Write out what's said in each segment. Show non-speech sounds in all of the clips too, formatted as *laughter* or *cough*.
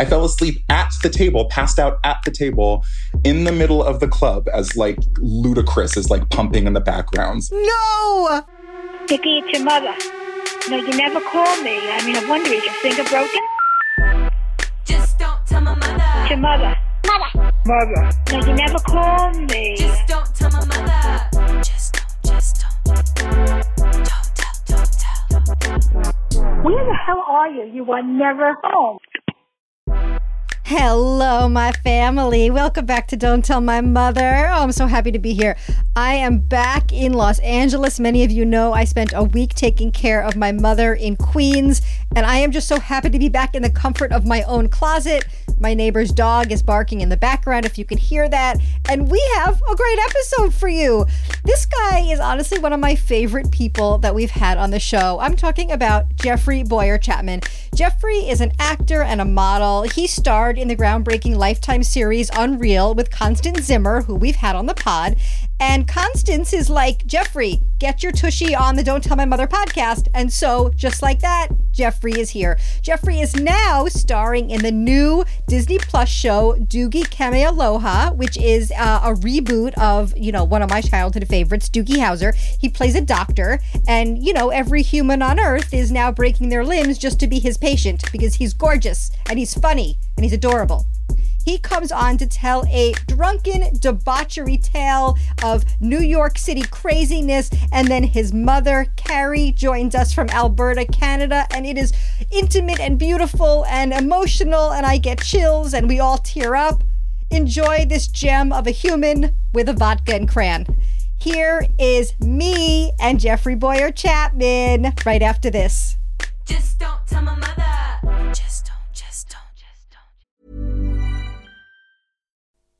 I fell asleep at the table, passed out at the table in the middle of the club as like Ludacris is like pumping in the backgrounds. No! Vicky, it's your mother. No, you never called me. I mean, I wonder, is your finger broken? Just don't tell my mother. It's your mother. Mother. Mother. No, you never called me. Just don't tell my mother. Just don't, just don't. Don't tell, don't tell. Where the hell are you? You are never home. Hello, my family. Welcome back to Don't Tell My Mother. Oh, I'm so happy to be here. I am back in Los Angeles. Many of you know I spent a week taking care of my mother in Queens, and I am just so happy to be back in the comfort of my own closet. My neighbor's dog is barking in the background, if you can hear that. And we have a great episode for you. This guy is honestly one of my favorite people that we've had on the show. I'm talking about Jeffrey Bowyer-Chapman. Jeffrey is an actor and a model. He starred in the groundbreaking Lifetime series Unreal with Constance Zimmer, who we've had on the pod. And Constance is like, Jeffrey, get your tushy on the Don't Tell My Mother podcast. And so, just like that, Jeffrey is here. Jeffrey is now starring in the new Disney Plus show Doogie Kamealoha, which is uh, a reboot of, you know, one of my childhood favorites, Doogie Howser. He plays a doctor, and, you know, every human on earth is now breaking their limbs just to be his patient because he's gorgeous and he's funny and he's adorable he comes on to tell a drunken debauchery tale of New York City craziness. And then his mother, Carrie, joins us from Alberta, Canada. And it is intimate and beautiful and emotional. And I get chills and we all tear up. Enjoy this gem of a human with a vodka and cran. Here is me and Jeffrey Boyer Chapman right after this. Just don't tell my mother.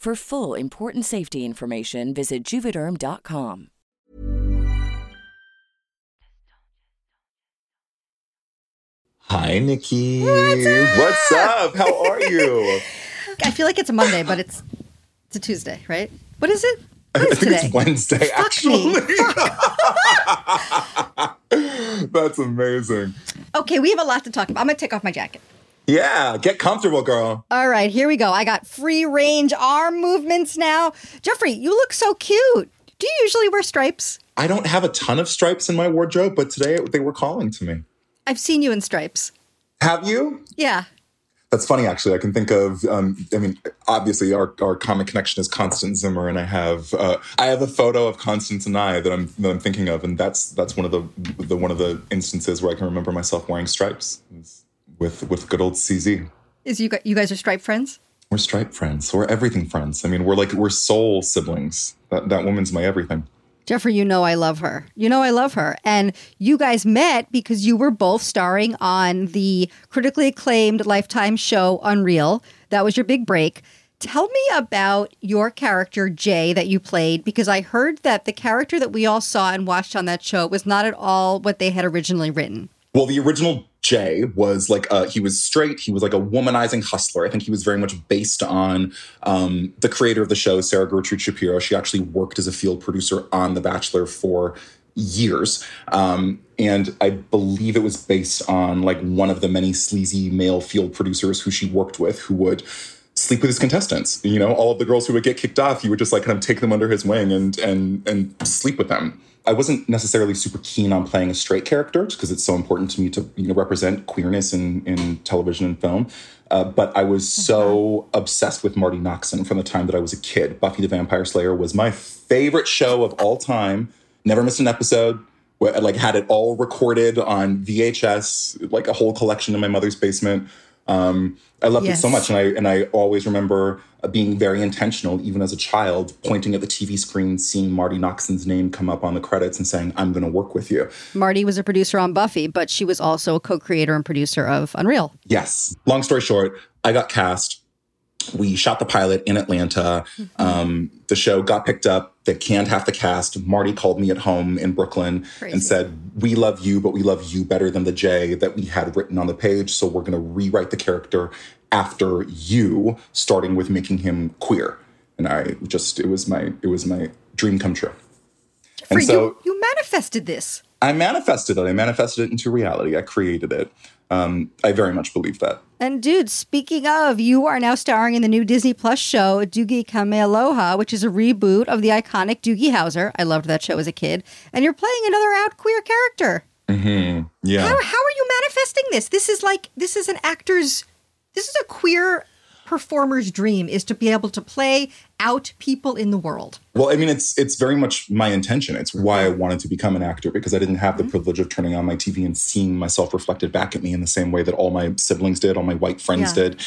For full important safety information, visit juvederm.com. Hi, Nikki. What's up? How are you? *laughs* I feel like it's a Monday, but it's it's a Tuesday, right? What is it? What I think today? it's Wednesday, Fuck me. actually. *laughs* That's amazing. *laughs* Okay, we have a lot to talk about. I'm gonna take off my jacket. Yeah, get comfortable, girl. All right, here we go. I got free range arm movements now. Jeffrey, you look so cute. Do you usually wear stripes? I don't have a ton of stripes in my wardrobe, but today they were calling to me. I've seen you in stripes. Have you? Yeah. That's funny, actually. I can think of. Um, I mean, obviously, our, our common connection is Constance Zimmer, and I have uh, I have a photo of Constance and I that I'm that I'm thinking of, and that's that's one of the the one of the instances where I can remember myself wearing stripes with with good old CZ. Is you gu- you guys are stripe friends? We're stripe friends. We're everything friends. I mean, we're like we're soul siblings. That that woman's my everything. Jeffrey, you know I love her. You know I love her. And you guys met because you were both starring on the critically acclaimed Lifetime show Unreal. That was your big break. Tell me about your character, Jay, that you played, because I heard that the character that we all saw and watched on that show was not at all what they had originally written. Well, the original Jay was like uh, he was straight. He was like a womanizing hustler. I think he was very much based on um, the creator of the show, Sarah Gertrude Shapiro. She actually worked as a field producer on The Bachelor for years, um, and I believe it was based on like one of the many sleazy male field producers who she worked with, who would sleep with his contestants. You know, all of the girls who would get kicked off, he would just like kind of take them under his wing and and and sleep with them. I wasn't necessarily super keen on playing a straight character because it's so important to me to you know represent queerness in in television and film. Uh, but I was so obsessed with Marti Noxon from the time that I was a kid. Buffy the Vampire Slayer was my favorite show of all time. Never missed an episode. Where like had it all recorded on VHS, like a whole collection in my mother's basement. Um, I loved it so much, and I and I always remember uh, being very intentional, even as a child, pointing at the TV screen, seeing Marti Noxon's name come up on the credits, and saying, "I'm going to work with you." Marti was a producer on Buffy, but she was also a co-creator and producer of Unreal. Yes. Long story short, I got cast. We shot the pilot in Atlanta. Um, the show got picked up. They canned half the cast. Marti called me at home in Brooklyn Crazy. and said, We love you, but we love you better than the J that we had written on the page. So we're going to rewrite the character after you, starting with making him queer. And I just, it was my, it was my dream come true. For And so you, you manifested this. I manifested it. I manifested it into reality. I created it. Um, I very much believe that. And dude, speaking of, you are now starring in the new Disney Plus show Doogie Kamealoha, which is a reboot of the iconic Doogie Howser. I loved that show as a kid. And you're playing another out queer character. Mm-hmm. Yeah. How, how are you manifesting this? This is like this is an actor's this is a queer performer's dream is to be able to play out people in the world. Well, I mean, it's it's very much my intention. It's why I wanted to become an actor because I didn't have the privilege of turning on my TV and seeing myself reflected back at me in the same way that all my siblings did, all my white friends Yeah. did.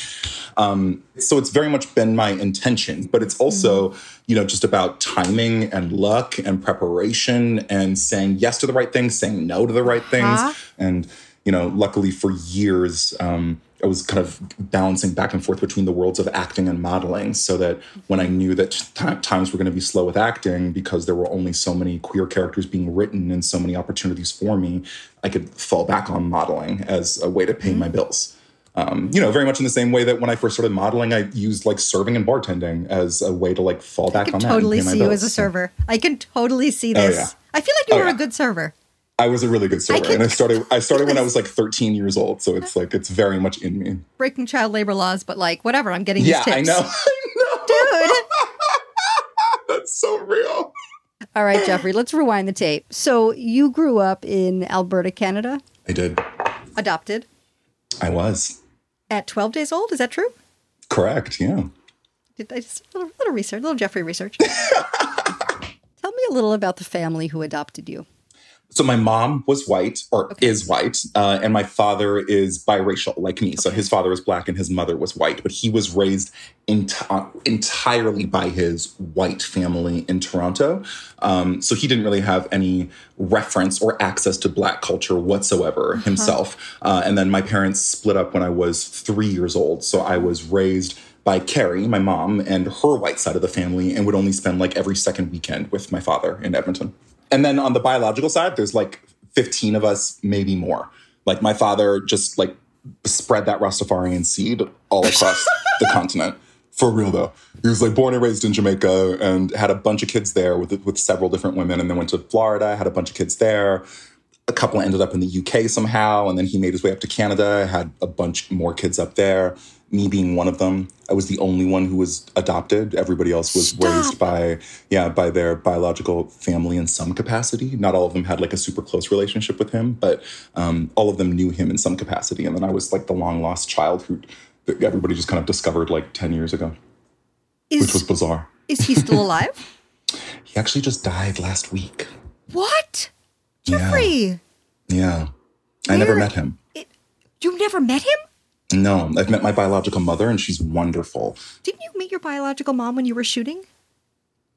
Um, so it's very much been my intention, but it's also you know just about timing and luck and preparation and saying yes to the right things, saying no to the right things, and you know, luckily for years. Um, I was kind of balancing back and forth between the worlds of acting and modeling so that when I knew that ti- times were going to be slow with acting because there were only so many queer characters being written and so many opportunities for me, I could fall back on modeling as a way to pay my bills. Um, you know, very much in the same way that when I first started modeling, I used like serving and bartending as a way to like fall back on that. I can on totally that. pay see you as a server. I can totally see this. Oh, this. yeah. I feel like you Oh, were a good server. I was a really good server, can- and I started. I started when I was like 13 years old, so it's like it's very much in me. Breaking child labor laws, but like whatever, I'm getting Yeah, these I tips. know. *laughs* I know. Dude. *laughs* That's so real. All right, Jeffrey, let's rewind the tape. So you grew up in Alberta, Canada, I did. adopted I was at 12 days old. Is that true? correct. Yeah. Did I just a little, little research, little Jeffrey research? *laughs* Tell me a little about the family who adopted you. So my mom was white, or is white, uh, and my father is biracial, like me. So his father was black and his mother was white, but he was raised uh, entirely by his white family in Toronto. Um, so he didn't really have any reference or access to black culture whatsoever himself. Uh, and then my parents split up when I was three years old. So I was raised by Carrie, my mom, and her white side of the family, and would only spend like every second weekend with my father in Edmonton. And then on the biological side, there's like 15 of us, maybe more. Like my father just like spread that Rastafarian seed all across *laughs* the continent. For real though. He was like born and raised in Jamaica and had a bunch of kids there with with several different women and then went to Florida, had a bunch of kids there. A couple ended up in the UK somehow, and then he made his way up to Canada, had a bunch more kids up there. Me being one of them. I was the only one who was adopted. Everybody else was raised by yeah, by their biological family in some capacity. Not all of them had like a super close relationship with him, but um, all of them knew him in some capacity. And then I was like the long lost child who everybody just kind of discovered like 10 years ago, which was bizarre. is he still *laughs* alive? He actually just died last week. what? Jeffrey, Yeah. I never met him. you never met him? No, I've met my biological mother and she's wonderful. Didn't you meet your biological mom when you were shooting?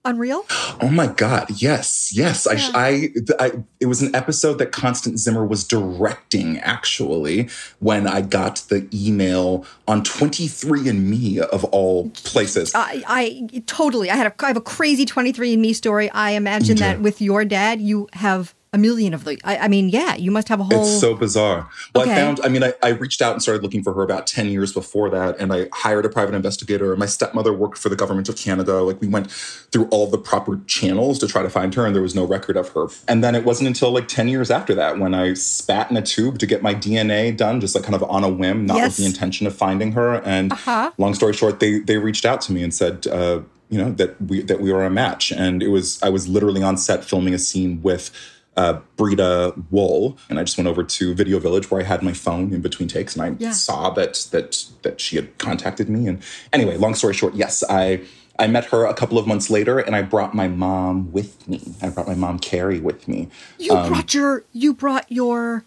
Unreal? Oh my God. Yes. Yes. I, I, I, it was an episode that Constance Zimmer was directing actually when I got the email on 23andMe of all places. I, I totally. I had a, I have a crazy 23andMe story. I imagine that with your dad, you have a million of the. I, I mean, yeah, you must have a whole. It's so bizarre. Well, Okay. I found, I mean, I, I reached out and started looking for her about 10 years before that, and I hired a private investigator. My stepmother worked for the government of Canada. Like, we went through all the proper channels to try to find her, and there was no record of her. And then it wasn't until like 10 years after that when I spat in a tube to get my DNA done, just like kind of on a whim, not Yes. with the intention of finding her. And Uh-huh. long story short, they, they reached out to me and said, uh, you know that we that we were a match. And it was I was literally on set filming a scene with uh, Breeda Wool, and I just went over to Video Village where I had my phone in between takes, and I Yeah. saw that that that she had contacted me. And anyway, long story short, yes, I I met her a couple of months later, and I brought my mom with me. I brought my mom Carrie with me You brought your you brought your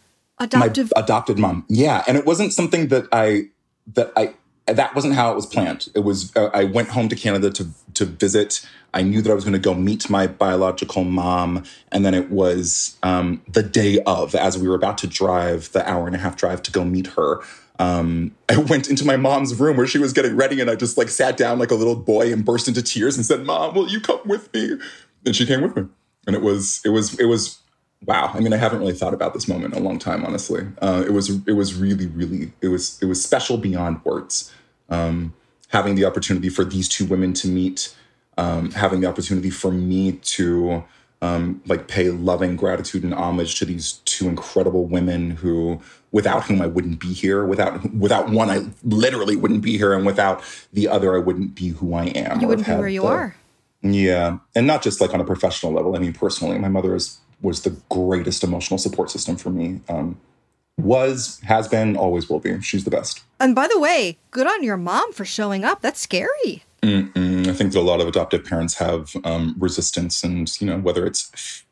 my adopted mom. Yeah, and it wasn't something that I that I that wasn't how it was planned. It was uh, I went home to Canada to to visit. I knew that I was going to go meet my biological mom, and then it was um, the day of, as we were about to drive the hour and a half drive to go meet her. Um, I went into my mom's room where she was getting ready, and I just like sat down like a little boy and burst into tears and said, "Mom, will you come with me?" And she came with me, and it was it was it was wow i mean i haven't really thought about this moment in a long time honestly uh, it was it was really really it was it was special beyond words um, having the opportunity for these two women to meet um, having the opportunity for me to um, like pay loving gratitude and homage to these two incredible women who without whom i wouldn't be here without without one i literally wouldn't be here and without the other i wouldn't be who i am you wouldn't be where you the- are. yeah, and not just like on a professional level. I mean, personally, my mother is was the greatest emotional support system for me. Um, was, has been, always will be. She's the best. And by the way, good on your mom for showing up. That's scary. Mm, I think that a lot of adoptive parents have um, resistance, and you know whether it's,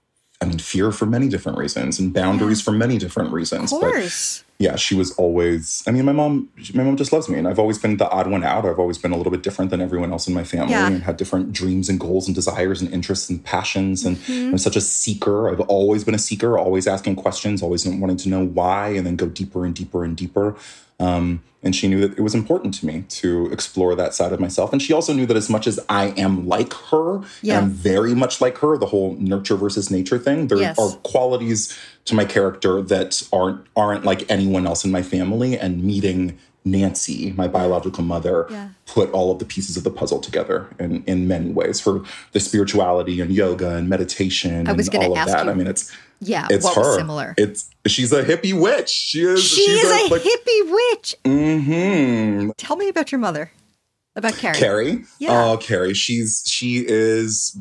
I mean, fear for many different reasons, and boundaries for many different reasons. Of But course. Yeah, she was always. I mean, my mom, my mom just loves me, and I've always been the odd one out. I've always been a little bit different than everyone else in my family, Yeah. and had different dreams and goals and desires and interests and passions. And Mm-hmm. I'm such a seeker. I've always been a seeker, always asking questions, always wanting to know why, and then go deeper and deeper and deeper. Um, and she knew that it was important to me to explore that side of myself. And she also knew that as much as I am like her, Yeah. and I'm very much like her, the whole nurture versus nature thing, there Yes. are qualities to my character that aren't aren't like anyone else in my family. And meeting Nancy, my biological mother, Yeah. put all of the pieces of the puzzle together in, in many ways. Her the spirituality and yoga and meditation I was and all of ask that. you- I mean, it's Yeah. it's her. was similar? It's she's a hippie witch. She is. she she's is a like, hippie witch. Mm-hmm. Tell me about your mother. About Carrie. Carrie. Yeah. Oh, Carrie. She's she is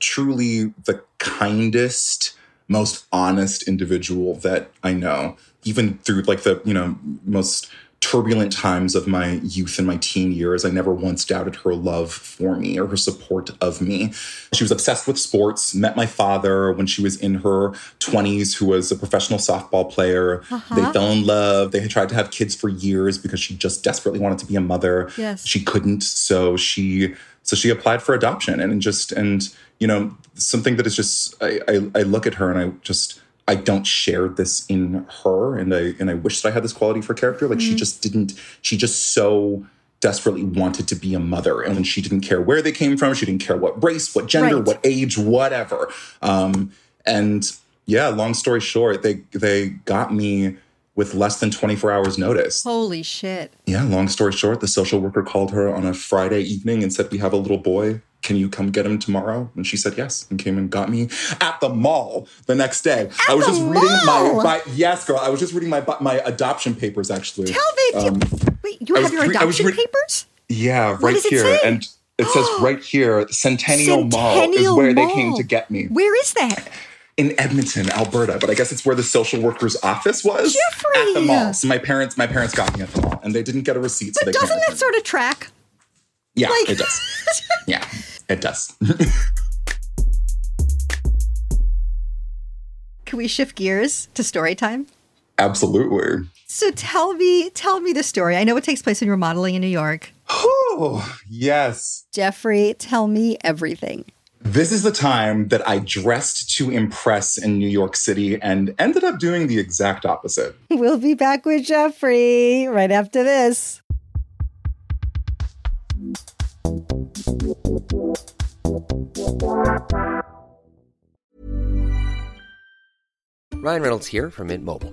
truly the kindest, most honest individual that I know. Even through like the, you know, most turbulent times of my youth and my teen years, I never once doubted her love for me or her support of me. She was obsessed with sports, met my father when she was in her 20s, who was a professional softball player. Uh-huh. They fell in love. They had tried to have kids for years because she just desperately wanted to be a mother Yes. she couldn't so she so she applied for adoption and, just and you know something that is just I, I i look at her and i just i don't share this in her and i and i wish that i had this quality for character. Like she just didn't she just so desperately wanted to be a mother and she didn't care where they came from. She didn't care what race what gender Right. what age whatever. Um and yeah long story short they they got me with less than 24 hours notice Holy shit. yeah, long story short, the social worker called her on a Friday evening and said, We have a little boy. Can you come get him tomorrow? And she said yes and came and got me at the mall the next day. I was just reading my, my yes, girl. I was just reading my my adoption papers actually. Tell me. Um, wait, you have your re- adoption re- papers? yeah, right here. And it says *gasps* right here, Centennial, Mall is Centennial where they came to get me. Where is that? In Edmonton, Alberta, but I guess it's where the social worker's office was Jeffrey! at the mall. So my parents, my parents got me at the mall, and they didn't get a receipt. so But can't doesn't that sort of track? Yeah, Like- it does. *laughs* Yeah, it does. *laughs* Can we shift gears to story time? Absolutely. So tell me, tell me the story. I know it takes place when you were modeling in New York. Oh, yes. Jeffrey, tell me everything. This is the time that I dressed to impress in New York City and ended up doing the exact opposite. We'll be back with Jeffrey right after this. Ryan Reynolds here from Mint Mobile.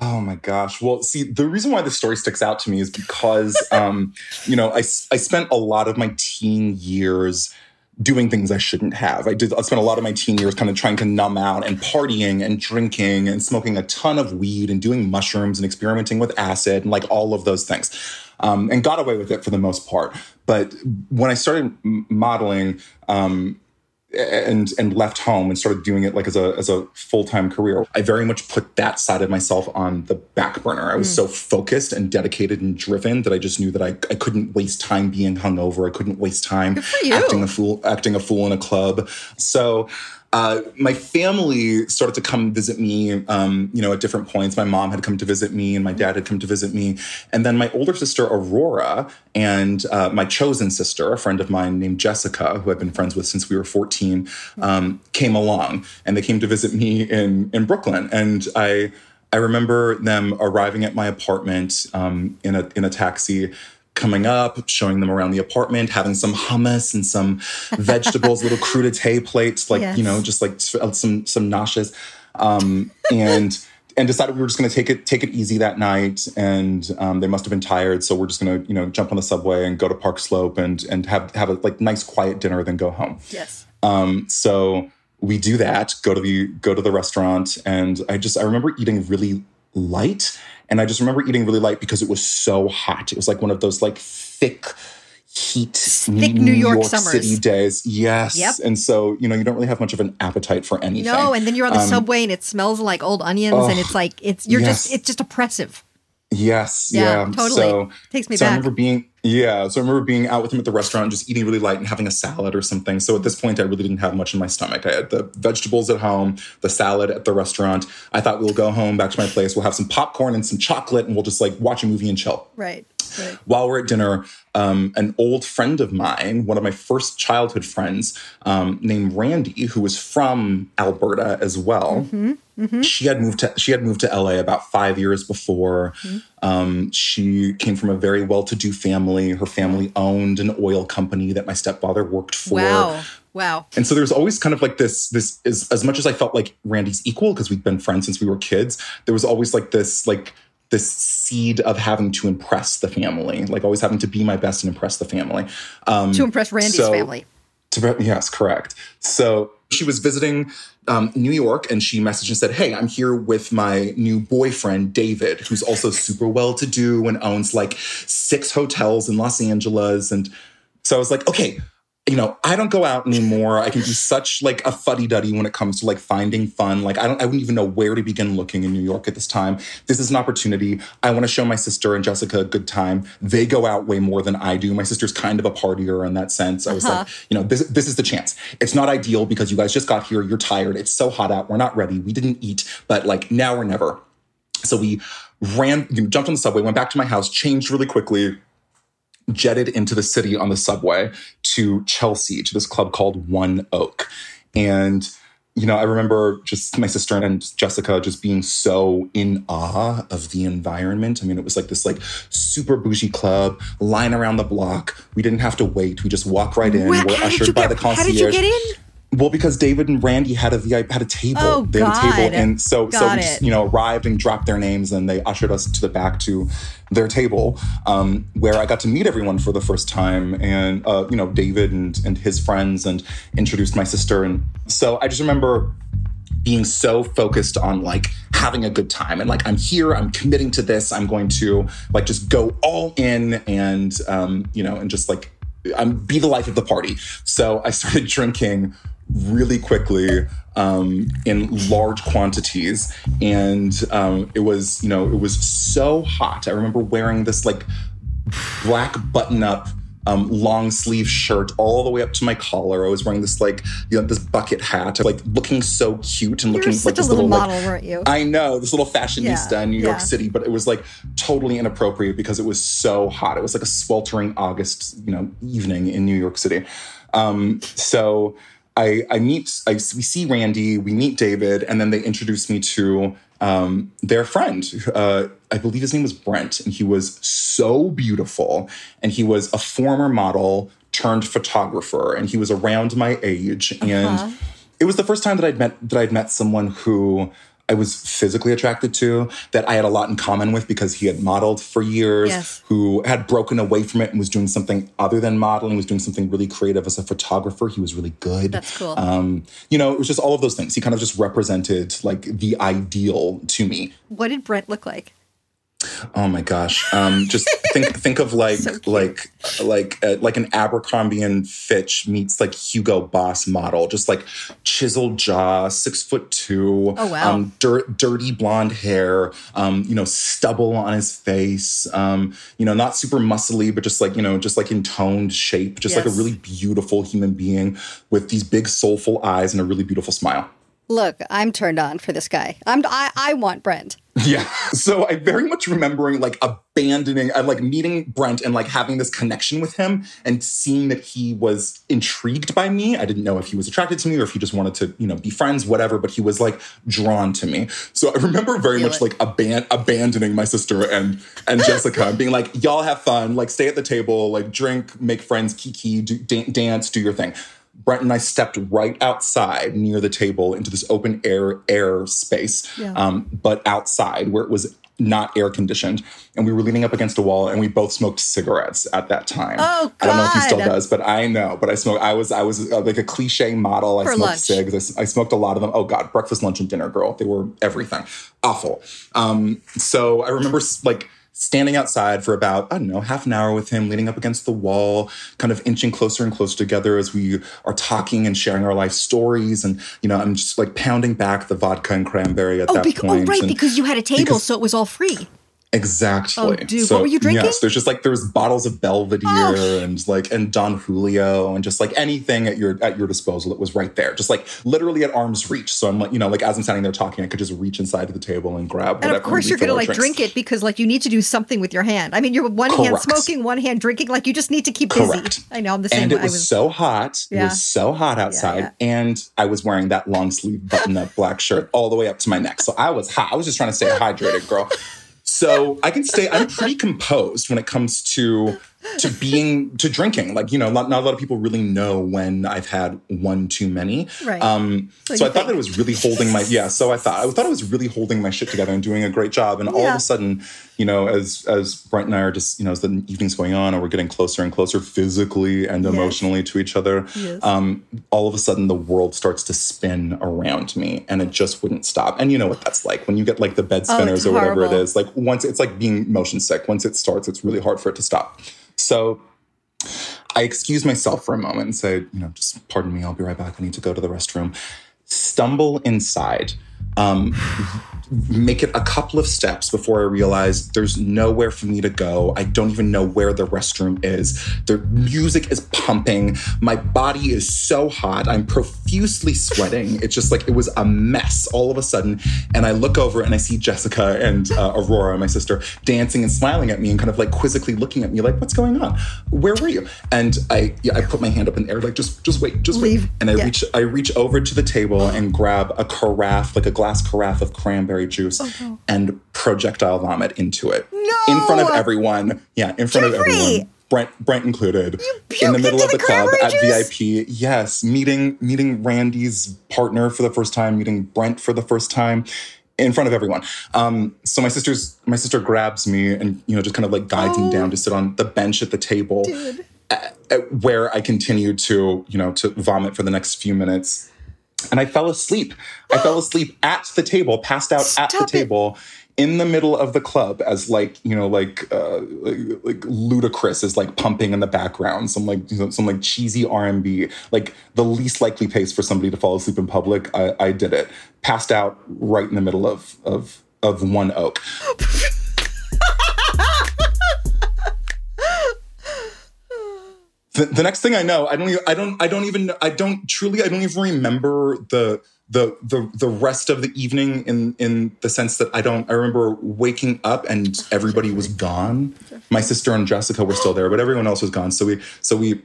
Oh my gosh. Well, see, the reason why this story sticks out to me is because, *laughs* um, you know, I, I spent a lot of my teen years doing things I shouldn't have. I did. I spent a lot of my teen years kind of trying to numb out and partying and drinking and smoking a ton of weed and doing mushrooms and experimenting with acid and like all of those things, um, and got away with it for the most part. But when I started m- modeling, um, and and left home and started doing it like as a as a full-time career i very much put that side of myself on the back burner. I was so focused and dedicated and driven that i just knew that i, I couldn't waste time being hungover. I couldn't waste time acting a fool acting a fool in a club. So uh, my family started to come visit me, um, you know, at different points. My mom had come to visit me, and my dad had come to visit me, and then my older sister Aurora and uh, my chosen sister, a friend of mine named Jessica, who I've been friends with since we were 14, um, came along, and they came to visit me in in Brooklyn, and I. I remember them arriving at my apartment um, in a in a taxi, coming up, showing them around the apartment, having some hummus and some *laughs* vegetables, little crudité plates, like Yes. you know, just like some some noshes, um, and and decided we were just going to take it take it easy that night. And um, they must have been tired, so we're just going to you know jump on the subway and go to Park Slope and and have have a like nice quiet dinner, then go home. Yes. Um, so we do that, go to the go to the restaurant, and I just I remember eating really light, and I just remember eating really light because it was so hot. It was like one of those like thick heat Thick New York summers. City days. Yes. Yep. And so, you know, you don't really have much of an appetite for anything. No, and then you're on the Um, subway and it smells like old onions and it's like it's you're just it's just oppressive. Yes, Yeah, yeah, totally. So Takes me so I remember being yeah. So I remember being out with him at the restaurant, just eating really light and having a salad or something. So at this point, I really didn't have much in my stomach. I had the vegetables at home, the salad at the restaurant. I thought we'll go home back to my place. We'll have some popcorn and some chocolate, and we'll just like watch a movie and chill Right. Right. while we're at dinner, um, an old friend of mine, one of my first childhood friends, um, named Randy, who was from Alberta as well. She had moved to she had moved to LA about five years before. Um, she came from a very well-to-do family. Her family owned an oil company that my stepfather worked for. Wow. Wow. And so there's always kind of like this, this is as much as I felt like Randy's equal because we've been friends since we were kids, there was always like this, like this seed of having to impress the family, like always having to be my best and impress the family. Um, To impress Randy's so- family. to, yes, correct. So she was visiting um, New York and she messaged and said, Hey, I'm here with my new boyfriend, David, who's also super well to do and owns like six hotels in Los Angeles. And so I was like, Okay, you know, I don't go out anymore. I can be such like a fuddy duddy when it comes to like finding fun. Like I don't, I wouldn't even know where to begin looking in New York at this time. This is an opportunity. I want to show my sister and Jessica a good time. They go out way more than I do. My sister's kind of a partier in that sense. I was like, uh-huh. you know, this this is the chance. It's not ideal because you guys just got here. You're tired. It's so hot out. We're not ready. We didn't eat, but like now or never. So we ran, you know, jumped on the subway, went back to my house, changed really quickly, jetted into the city on the subway to Chelsea to this club called One Oak. And, you know, I remember just my sister and Jessica just being so in awe of the environment. I mean, it was like this like super bougie club, line around the block. We didn't have to wait. We just walk right in. Wha- We're ushered by get- the concierge. How did you get in? Well, because David and Randy had a VIP, had a table. Oh, they had a table, and so so we just it. you know arrived and dropped their names, and they ushered us to the back to their table, um, where I got to meet everyone for the first time, and uh, you know David and and his friends, and introduced my sister, and so I just remember being so focused on like having a good time and like i'm here i'm committing to this i'm going to like just go all in and um you know and just like i'm be the life of the party so i started *laughs* drinking really quickly um in large quantities and um it was you know it was so hot i remember wearing this like black button up um, long sleeve shirt all the way up to my collar. I was wearing this like you know this bucket hat, like looking so cute and You looking such like a this little like, model, weren't you? I know this little fashionista Yeah, in New York yeah. City, but it was like totally inappropriate because it was so hot. It was like a sweltering August, you know, evening in New York City. Um, so I, I meet, I, we see Randy, we meet David, and then they introduce me to um, their friend. Uh, I believe his name was Brent, and he was so beautiful, and he was a former model turned photographer, and he was around my age, and it was the first time that I'd met that I'd met someone who I was physically attracted to, that I had a lot in common with because he had modeled for years, Yes. who had broken away from it and was doing something other than modeling, was doing something really creative as a photographer. He was really good. That's cool. Um, you know, it was just all of those things. He kind of just represented like the ideal to me. What did Brent look like? Oh my gosh! Um, just think *laughs* think of like So like like uh, like an Abercrombie and Fitch meets like Hugo Boss model. Just like chiseled jaw, six foot two. Oh, wow. Um, dir- dirty blonde hair. Um, you know, stubble on his face. Um, you know, not super muscly, but just like you know, just like in toned shape. Just like a really beautiful human being with these big soulful eyes and a really beautiful smile. Look, I'm turned on for this guy. I'm I, I want Brent. *laughs* Yeah. So I very much remembering like abandoning, uh, like meeting Brent and like having this connection with him and seeing that he was intrigued by me. I didn't know if he was attracted to me or if he just wanted to, you know, be friends, whatever, but he was like drawn to me. So I remember very much it. like aban- abandoning my sister and and Jessica and being like, y'all have fun, like stay at the table, like drink, make friends, kiki, do, dan- dance, do your thing. Brent and I stepped right outside near the table into this open air air space, um, but outside where it was not air conditioned. And we were leaning up against a wall and we both smoked cigarettes at that time. Oh, God! I don't know if he still does, but I know. But I smoked, I was, I was uh, like a cliche model. I For smoked lunch. cigs. I I, smoked a lot of them. Oh God, breakfast, lunch, and dinner, girl. They were everything. Awful. Um, so I remember like standing outside for about, I don't know, half an hour with him, leaning up against the wall, kind of inching closer and closer together as we are talking and sharing our life stories. And, you know, I'm just like pounding back the vodka and cranberry at Oh, that bec- oh point. right, And- because you had a table, so it was all free. Exactly. Oh, dude, what were you drinking? Yes, there's just like there's bottles of Belvedere Oh. and like and Don Julio and just like anything at your at your disposal that was right there, just like literally at arm's reach. So I'm like, you know, like as I'm standing there talking, I could just reach inside to the table and grab. And whatever of course, you're gonna like drinks. drink it because like you need to do something with your hand. I mean, you're one hand smoking, one hand drinking. Like you just need to keep busy. Correct. I know. I'm the same And it was, was so hot. Yeah. It Yeah. was so hot outside. yeah. And I was wearing that long sleeve button up *laughs* black shirt all the way up to my neck. So I was hot. I was just trying to stay hydrated, girl. So I can say I'm pretty composed when it comes to to being to drinking. Like, you know, not, not a lot of people really know when I've had one too many. Right. Um, So so I thought that it was really holding my yeah. So I thought I thought I was really holding my shit together and doing a great job. And all of a sudden, you know, as as Brent and I are just you know as the evening's going on, and we're getting closer and closer physically and Yes. emotionally to each other. Yes. Um, all of a sudden, the world starts to spin around me, and it just wouldn't stop. And you know what that's like when you get like the bed Oh, spinners it's or whatever it is. Like once it's like being motion sick. Once it starts, it's really hard for it to stop. So I excuse myself for a moment and say, you know, just pardon me, I'll be right back. I need to go to the restroom. Stumble inside. Um, make it a couple of steps before I realize there's nowhere for me to go. I don't even know where the restroom is. The music is pumping. My body is so hot. I'm profusely sweating. It's just like it was a mess all of a sudden. And I look over and I see Jessica and uh, Aurora, my sister, dancing and smiling at me and kind of like quizzically looking at me like, what's going on? Where were you? And I yeah, I put my hand up in the air like just just wait, just Leave. wait. And I Yeah. reach I reach over to the table and grab a carafe, like a glass carafe of cranberry juice, and projectile vomit into it. No! In front of everyone. Yeah, in front of everyone. Brent, Brent included. in the middle of the, club cranberry at juice? VIP. Yes, meeting meeting Randy's partner for the first time, meeting Brent for the first time. In front of everyone. Um, so my sister's my sister grabs me and you know just kind of like guides me down to sit on the bench at the table where I continued to, you know, to vomit for the next few minutes. And I fell asleep. I fell asleep at the table, passed out at the it. table in the middle of the club as like, you know, like uh like, like Ludacris is like pumping in the background, some like you know, some like cheesy R&B, like the least likely pace for somebody to fall asleep in public. I, I did it. Passed out right in the middle of of of one oak. *laughs* the, the next thing I know, I don't, even, I don't, I don't even, I don't truly, I don't even remember the the the the rest of the evening in in the sense that I don't. I remember waking up and everybody was gone. My sister and Jessica were still there, but everyone else was gone. So we, so we,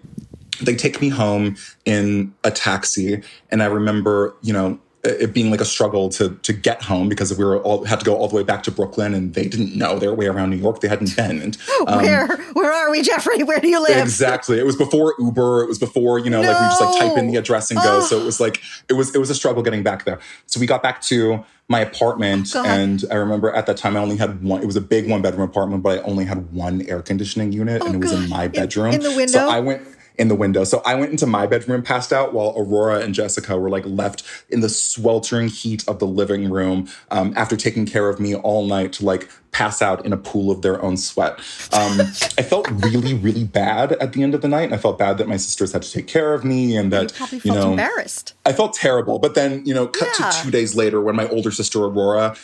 they take me home in a taxi, and I remember, you know. It being like a struggle to to get home because we were all had to go all the way back to Brooklyn and they didn't know their way around New York. They hadn't been. And *laughs* um, where where are we, Jeffrey? Where do you live? Exactly. It was before Uber. It was before, you know, like we just like type in the address and go. Oh. So it was like it was it was a struggle getting back there. So we got back to my apartment Oh, and I remember at that time I only had one it was a big one bedroom apartment, but I only had one air conditioning unit and it was Oh, God. in my In- bedroom. in the window? So I went in the window. So I went into my bedroom and passed out while Aurora and Jessica were like left in the sweltering heat of the living room um, after taking care of me all night to like pass out in a pool of their own sweat. Um, I felt really, really bad at the end of the night. And I felt bad that my sisters had to take care of me and You that, probably you felt know, embarrassed. I felt terrible. But then, you know, cut Yeah. to two days later when my older sister Aurora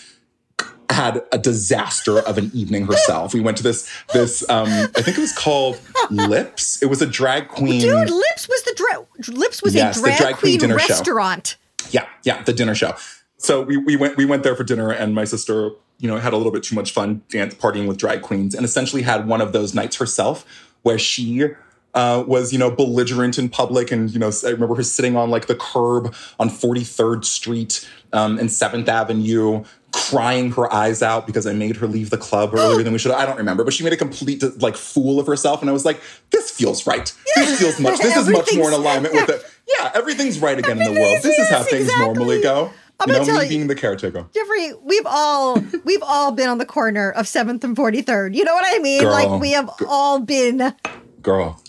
had a disaster of an evening herself. We went to this this um I think it was called Lips. It was a drag queen. Dude, Lips was the dra- Lips was Yes, a drag, drag queen queen, dinner show. restaurant. Yeah, yeah, the dinner show. So we, we went we went there for dinner, and my sister, you know, had a little bit too much fun dance partying with drag queens, and essentially had one of those nights herself where she uh, was, you know, belligerent in public, and you know, I remember her sitting on like the curb on Forty Third Street um, and Seventh Avenue. Crying her eyes out because I made her leave the club earlier than we should. I don't remember, but she made a complete like fool of herself, and I was like, "This feels right. This feels much. This is much more in alignment with it. *laughs* Yeah, everything's right again in the world. This is how things normally go. I'm you know, tell me you- being the caretaker. Jeffrey, we've all we've all been on the corner of Seventh and Forty Third. You know what I mean? Girl. Like we have all been. Girl,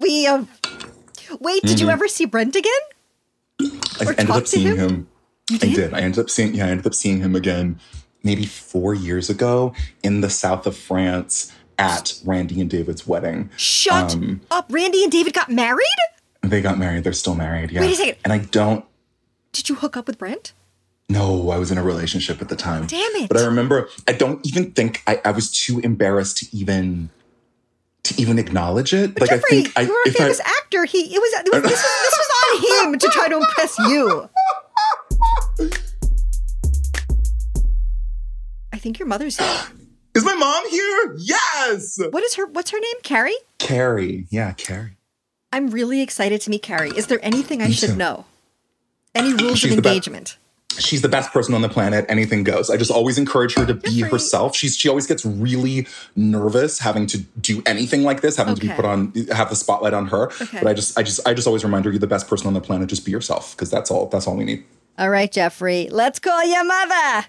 We have. Wait, did you mm-hmm. ever see Brent again? I ended up seeing him? him. I did. I ended up seeing. Yeah, I ended up seeing him again, maybe four years ago in the south of France at Randy and David's wedding. Shut Um, up! Randy and David got married. They got married. They're still married. Yeah. Wait a second. And I don't. Did you hook up with Brent? No, I was in a relationship at the time. Damn it. But I remember. I don't even think I, I was too embarrassed to even to even acknowledge it. But like Jeffrey, I think I, you were a if I, famous actor. He it was, it was this was this was on him to try to impress you. *laughs* I think your mother's here. is my mom here? Yes. What is her? What's her name? Carrie. Carrie. Yeah, Carrie. I'm really excited to meet Carrie. Is there anything I Me should too. know? Any rules She's of engagement? she's the best person on the planet. Anything goes. I just always encourage her to be herself. She's she always gets really nervous having to do anything like this, having to be put on have the spotlight on her. Okay. But I just I just I just always remind her you're the best person on the planet. Just be yourself because that's all that's all we need. All right, Jeffrey. Let's call your mother.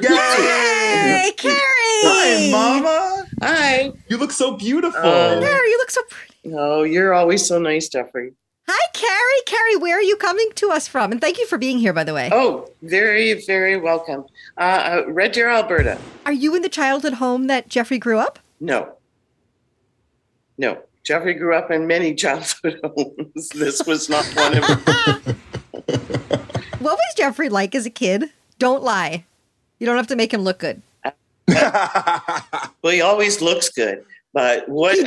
Hey, Carrie. Hi, Mama. Hi. You look so beautiful. Oh. Carrie, you look so pretty. Oh, you're always so nice, Jeffrey. Hi, Carrie. Carrie, where are you coming to us from? And thank you for being here, by the way. Oh, very, very welcome. Uh, uh, Red Deer, Alberta. Are you in the childhood home that Jeffrey grew up? No. No. Jeffrey grew up in many *laughs* childhood homes. This was not one of them. *laughs* What was Jeffrey like as a kid? Don't lie. You don't have to make him look good. *laughs* Well, he always looks good. But what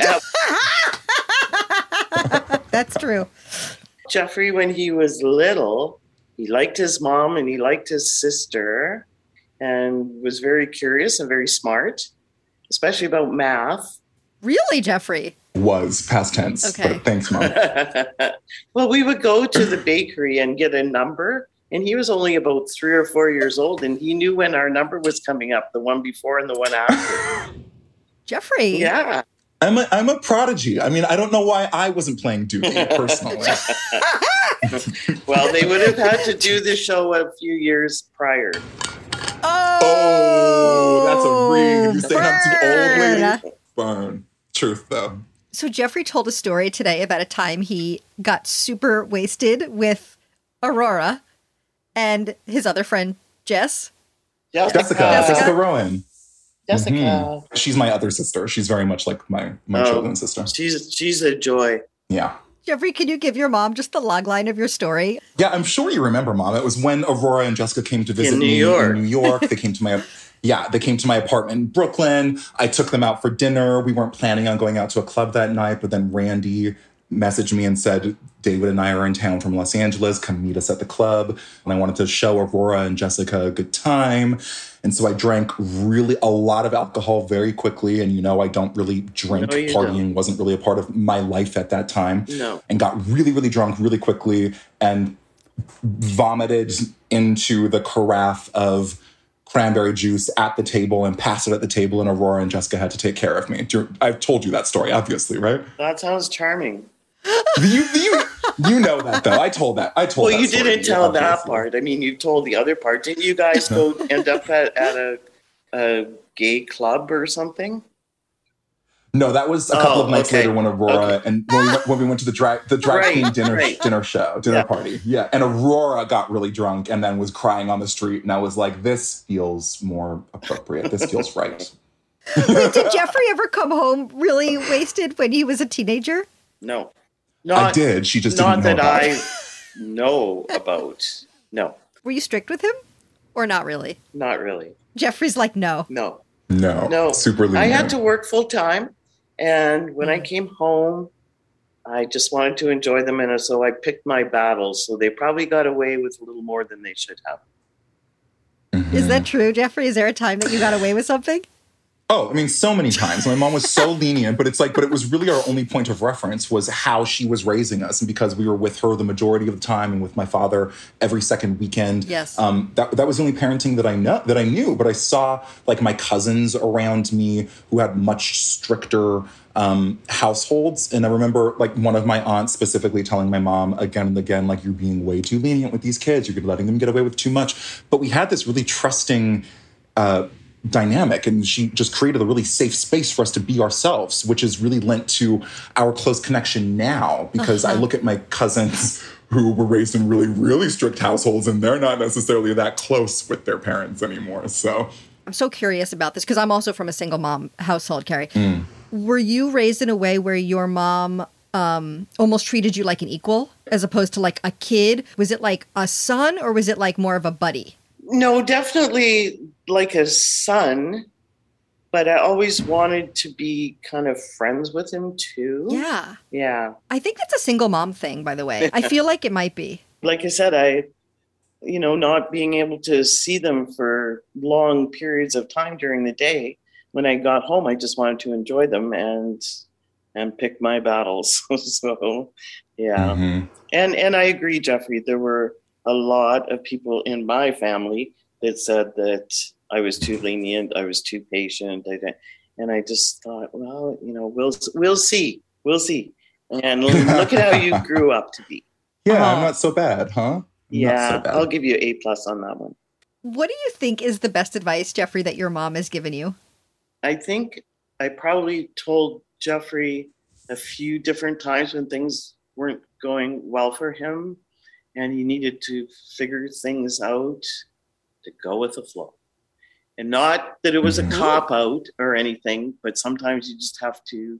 That's true. Jeffrey, when he was little, he liked his mom and he liked his sister and was very curious and very smart, especially about math. Really, Jeffrey? Was past tense. Okay. But thanks, Mom. *laughs* well, we would go to the bakery and get a number, and he was only about three or four years old, and he knew when our number was coming up, the one before and the one after. *laughs* Jeffrey? yeah. I'm a, I'm a prodigy. I mean, I don't know why I wasn't playing Doogie *laughs* personally. Well, they would have had to do the show a few years prior. oh, oh that's a ring. You say I'm too old, lady. Burn. Truth, though. So Jeffrey told a story today about a time he got super wasted with Aurora and his other friend Jess. Jessica. Jessica. Jessica. Jessica Rowan. Jessica. Mhm. She's my other sister. She's very much like my my Oh. children's sister. She's she's a joy. Yeah. Jeffrey, can you give your mom just the log line of your story? Yeah, I'm sure you remember, Mom. It was when Aurora and Jessica came to visit New me York. in New York. They came to my *laughs* yeah, they came to my apartment in Brooklyn. I took them out for dinner. We weren't planning on going out to a club that night, but then Randy messaged me and said, David and I are in town from Los Angeles. Come meet us at the club. And I wanted to show Aurora and Jessica a good time. And so I drank really a lot of alcohol very quickly. And you know, I don't really drink. No, Partying don't. wasn't really a part of my life at that time. No. And got really, really drunk really quickly and vomited into the carafe of cranberry juice at the table and passed it at the table. And Aurora and Jessica had to take care of me. I've told you that story, obviously, right? That sounds charming. you, you, you know that though. I told that. I told. Well, you didn't to you, tell that part. I mean, you told the other part. Didn't you guys go *laughs* end up at, at a, a gay club or something? No, that was a couple Oh, of nights okay. later when Aurora and when we, went, when we went to the drag the drag Right, queen dinner right. dinner show dinner Yeah. party. Yeah, and Aurora got really drunk and then was crying on the street, and I was like, "This feels more appropriate. This feels right." Wait, did *laughs* Jeffrey ever come home really wasted when he was a teenager? No, not, I did. She just not didn't know that about I it. know about. No, Were you strict with him? Or not really? not really. Jeffrey's like, no. No, No, no. super I had to work full time, and when Mm. I came home, I just wanted to enjoy them, and so I picked my battles. So they probably got away with a little more than they should have. Is that true, Jeffrey? Is there a time that you got away with something? Oh, I mean, so many times. My mom was so *laughs* lenient, but it's like, but it was really our only point of reference was how she was raising us, and because we were with her the majority of the time, and with my father every second weekend. Yes. um, that that was the only parenting that I know that I knew. But I saw like my cousins around me who had much stricter um, households, and I remember like one of my aunts specifically telling my mom again and again, like, "You're being way too lenient with these kids. You're letting them get away with too much." But we had this really trusting. Uh, dynamic and she just created a really safe space for us to be ourselves which is really lent to our close connection now because i look at my cousins who were raised in really really strict households and they're not necessarily that close with their parents anymore so I'm so curious about this because I'm also from a single mom household, Carrie. Were you raised in a way where your mom um, almost treated you like an equal as opposed to like a kid? Was it like a son or was it like more of a buddy? No, definitely like a son, but I always wanted to be kind of friends with him too. Yeah. Yeah. I think that's a single mom thing, by the way. I feel *laughs* like it might be. Like I said, I, you know, not being able to see them for long periods of time during the day. When I got home, I just wanted to enjoy them and and pick my battles. *laughs* so, yeah. mhm. And and I agree, Jeffrey. There were a lot of people in my family that said that I was too lenient, I was too patient, I didn't, and I just thought, well, you know, we'll we'll see, we'll see. And *laughs* look at how you grew up to be. yeah Oh. i'm not so bad huh I'm not Yeah, so bad. I'll give you a plus on that one. What do you think is the best advice, Jeffrey, that your mom has given you? I think I probably told Jeffrey a few different times when things weren't going well for him and you needed to figure things out to go with the flow. And not that it was a cop out or anything, but sometimes you just have to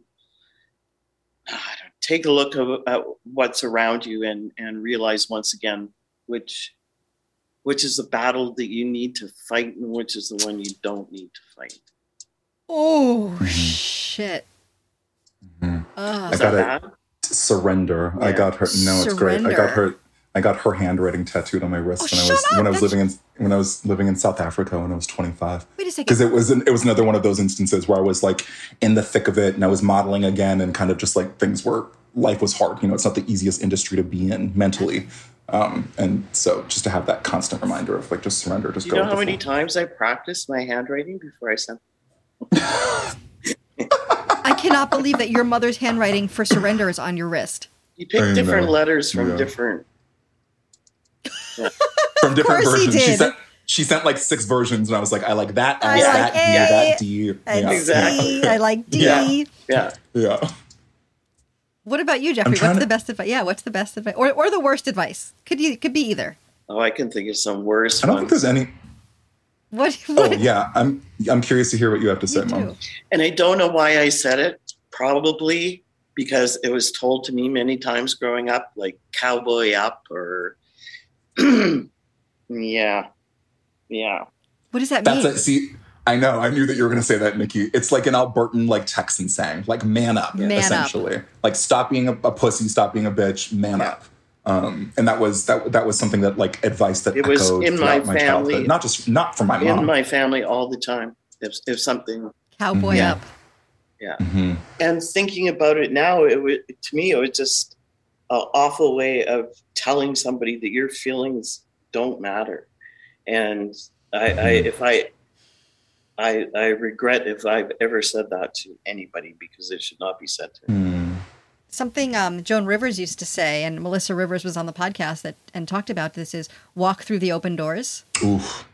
take a look of- at what's around you and, and realize once again which which is the battle that you need to fight and which is the one you don't need to fight. Oh, shit. Mhm. Ugh. I got to it. bad? surrender i got her no it's great i got her i got her handwriting tattooed on my wrist Oh, when i was up. when i was That's- living in when i was living in south africa when i was 25 Wait a second. because it was an, it was another one of those instances where I was like in the thick of it and I was modeling again and kind of just like things were life was hard. You know, it's not the easiest industry to be in mentally, um, and so just to have that constant reminder of like just surrender, just Do go. you know how many flow. times I practiced my handwriting before I sent? I cannot believe that your mother's handwriting for surrender is on your wrist. You pick different letters from Yeah. different. *laughs* from different course he versions? She sent she sent like six versions, and I was like, I like that I S, like that D, A, that D. And yeah. Exactly. C, I like D. Yeah. Yeah. yeah. What about you, Jeffrey? What's to- the best advice? Yeah, what's the best advice? Or, or the worst advice? Could you could be either. Oh, I can think of some worse I don't think there's any. What? Oh what yeah, I'm I'm curious to hear what you have to say, Mom. And I don't know why I said it. Probably because it was told to me many times growing up, like cowboy up or. *clears throat* yeah. Yeah. What does that That's mean? it. See, I know. I knew that you were going to say that, Nikki. It's like an Albertan, like Texan saying, like "man up," Man up. essentially. Like stop being a, a pussy, stop being a bitch, man up. Um, and that was that. That was something that like advice that It was in my throughout my, family. Not just not from my in mom. my family all the time. If, if something, Cowboy Yeah. up. yeah. Mhm. And thinking about it now, it would, to me, it was just an awful way of telling somebody that your feelings don't matter. And I, I if I, I, I regret if I've ever said that to anybody because it should not be said to. Hmm. Something um, Joan Rivers used to say, and Melissa Rivers was on the podcast that and talked about this is walk through the open doors. Oof.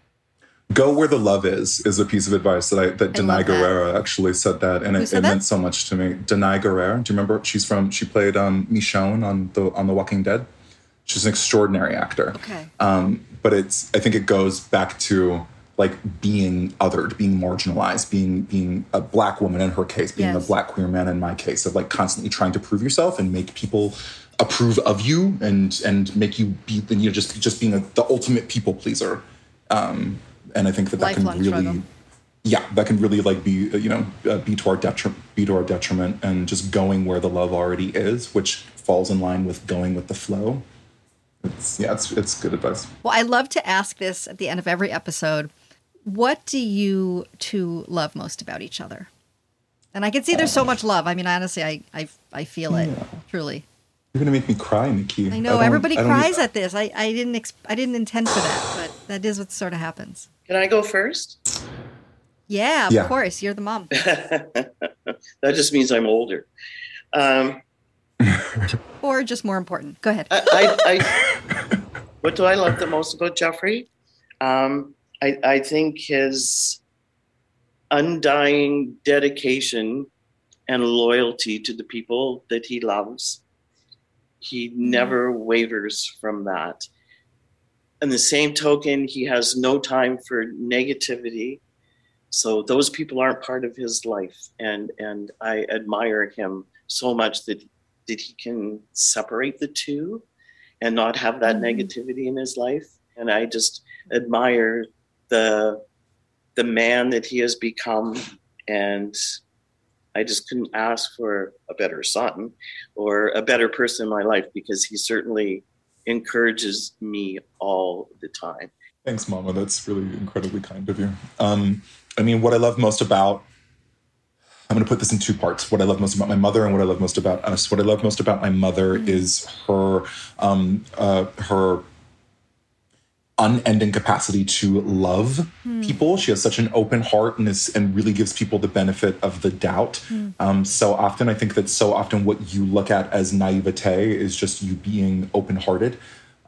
Go where the love is is a piece of advice that I that I Danai. Gurira actually said that, and Who it, it that? meant so much to me. Danai Gurira, do you remember? She's from she played um, Michonne on the on The Walking Dead. She's an extraordinary actor. Okay. Um, but it's I think it goes back to like being othered, being marginalized, being being a black woman in her case, being Yes. a black queer man in my case, of like constantly trying to prove yourself and make people approve of you and and make you be you know just just being a, the ultimate people pleaser. Um, and I think that that can really struggle. yeah that can really like be uh, you know uh, be to our detriment be to our detriment and just going where the love already is which falls in line with going with the flow it's yeah it's it's good advice Well, I love to ask this at the end of every episode. What do you two love most about each other? And I can see there's so much love. I mean, honestly, I I, I feel it truly. you're gonna make me cry nikki I know don't- everybody I cries at this. I, I didn't ex- I didn't intend for that, but that is what sort of happens. Can I go first? Yeah, of Yeah. course. You're the mom. *laughs* that just means I'm older. Um, *laughs* or just more important. Go ahead. I, I, I, what do I love the most about Jeffrey? Um, I, I think his undying dedication and loyalty to the people that he loves. He never wavers from that. In the same token, he has no time for negativity. So those people aren't part of his life. And and I admire him so much that that he can separate the two and not have that mm-hmm. negativity in his life. And I just admire the the man that he has become and I just couldn't ask for a better son or a better person in my life because he certainly encourages me all the time. Thanks, Mama. That's really incredibly kind of you. Um, I mean, what I love most about I'm going to put this in two parts. What I love most about my mother and what I love most about us. What I love most about my mother is her um, uh, her unending capacity to love people. She has such an open heart and is and really gives people the benefit of the doubt. Um, so often, I think that so often what you look at as naivete is just you being open hearted.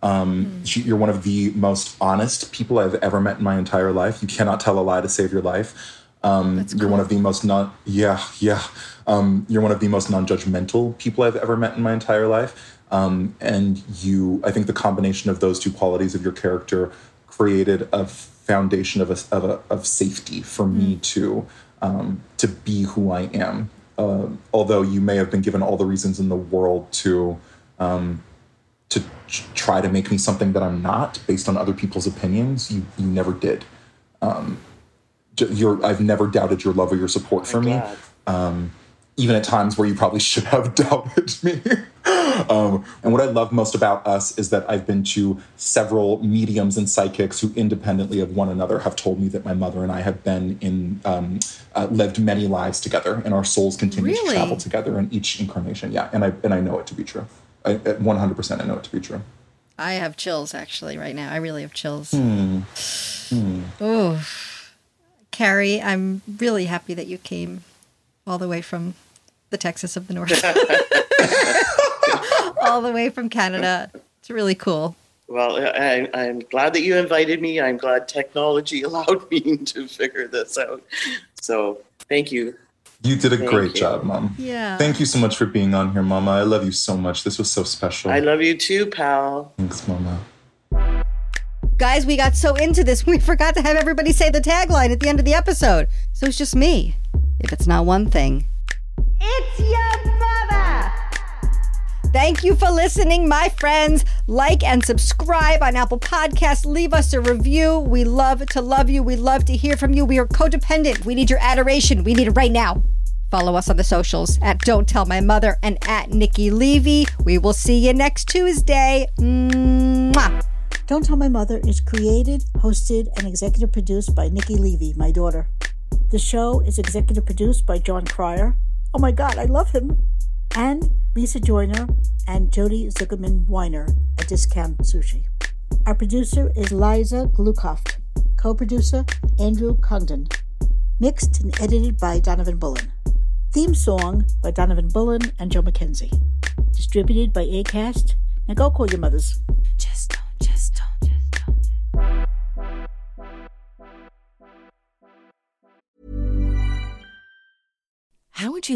Um, she, you're one of the most honest people I've ever met in my entire life. You cannot tell a lie to save your life. Um, you're one of the most non, yeah, yeah. Um, you're one of the most non-judgmental people I've ever met in my entire life. Um, and you, I think the combination of those two qualities of your character created a foundation of a, of, a, of safety for me to um, to be who I am. Uh, although you may have been given all the reasons in the world to um, to try to make me something that I'm not based on other people's opinions, you you never did. Um, your I've never doubted your love or your support for me, um, even at times where you probably should have *laughs* doubted me. Um, and what I love most about us is that I've been to several mediums and psychics who, independently of one another, have told me that my mother and I have been in um, uh, lived many lives together, and our souls continue Really? to travel together in each incarnation. Yeah, and I and I know it to be true. I, at 100%, I know it to be true. I have chills actually right now. I really have chills. Hmm. Oh, Carrie, I'm really happy that you came all the way from the Texas of the North, *laughs* all the way from Canada. It's really cool. Well, I, I'm glad that you invited me. I'm glad technology *laughs* allowed me to figure this out. So thank you. You did a Thank great you. job, Mom. Yeah. Thank you so much for being on here, Mama. I love you so much. This was so special. I love you too, pal. Thanks, Mama. Guys, we got so into this, *laughs* we forgot to have everybody say the tagline at the end of the episode. So it's just me. If it's not one thing, it's your brother. Thank you for listening, my friends. Like and subscribe on Apple Podcasts. Leave us a review. We love to love you. We love to hear from you. We are codependent. We need your adoration. We need it right now. Follow us on the socials at Don't Tell My Mother and at Nikki Levy. We will see you next Tuesday. Mwah. Don't Tell My Mother is created, hosted, and executive produced by Nikki Levy, my daughter. The show is executive produced by Jon Cryer. Oh my God, I love him. And Lisa Joyner and Jody Zuckerman Weiner at Discount Sushi. Our producer is Liza Glukoft. Co producer Andrew Congdon. Mixed and edited by Donovan Bullen. Theme song by Donovan Bullen and Joe McKenzie. Distributed by ACAST. Now go call your mothers.